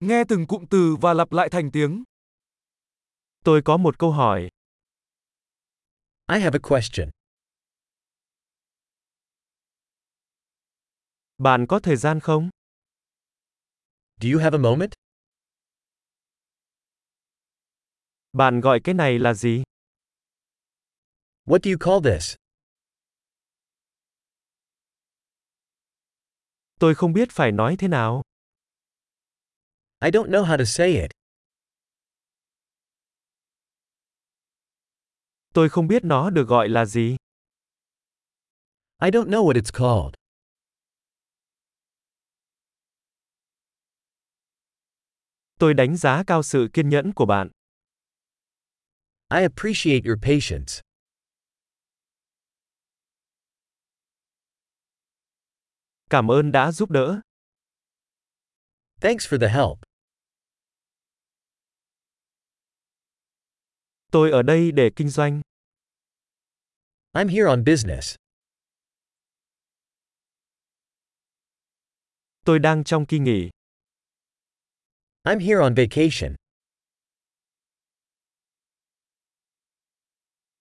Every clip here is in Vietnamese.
Nghe từng cụm từ và lặp lại thành tiếng. Tôi có một câu hỏi. I have a question. Bạn có thời gian không? Do you have a moment? Bạn gọi cái này là gì? What do you call this? Tôi không biết phải nói thế nào. I don't know how to say it. Tôi không biết nó được gọi là gì. I don't know what it's called. Tôi đánh giá cao sự kiên nhẫn của bạn. I appreciate your patience. Cảm ơn đã giúp đỡ. Thanks for the help. Tôi ở đây để kinh doanh. I'm here on business. Tôi đang trong kỳ nghỉ. I'm here on vacation.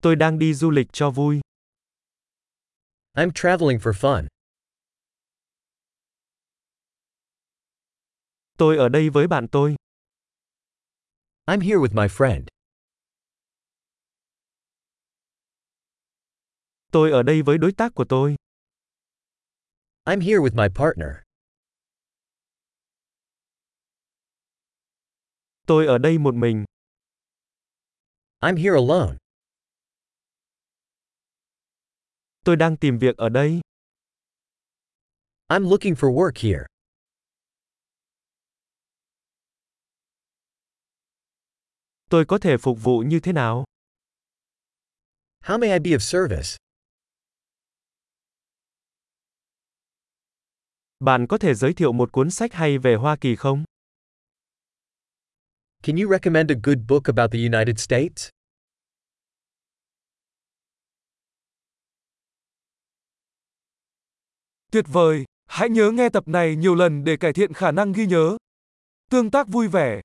Tôi đang đi du lịch cho vui. I'm traveling for fun. Tôi ở đây với bạn tôi. I'm here with my friend. Tôi ở đây với đối tác của tôi. I'm here with my partner. Tôi ở đây một mình. I'm here alone. Tôi đang tìm việc ở đây. I'm looking for work here. Tôi có thể phục vụ như thế nào? How may I be of service? Bạn có thể giới thiệu một cuốn sách hay về Hoa Kỳ không? Can you recommend a good book about the United States? Tuyệt vời, hãy nhớ nghe tập này nhiều lần để cải thiện khả năng ghi nhớ. Tương tác vui vẻ